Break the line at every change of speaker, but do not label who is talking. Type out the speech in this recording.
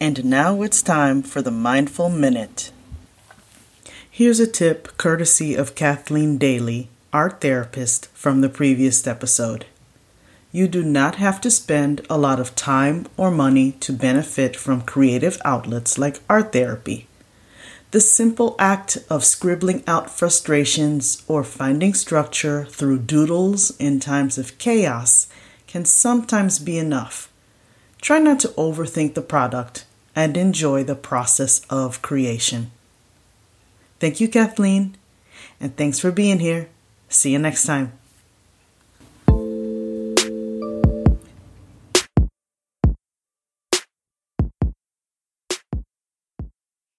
And now it's time for the Mindful Minute. Here's a tip courtesy of Kathleen Daly, art therapist from the previous episode. You do not have to spend a lot of time or money to benefit from creative outlets like art therapy. The simple act of scribbling out frustrations or finding structure through doodles in times of chaos can sometimes be enough. Try not to overthink the product and enjoy the process of creation. Thank you, Kathleen, and thanks for being here. See you next time.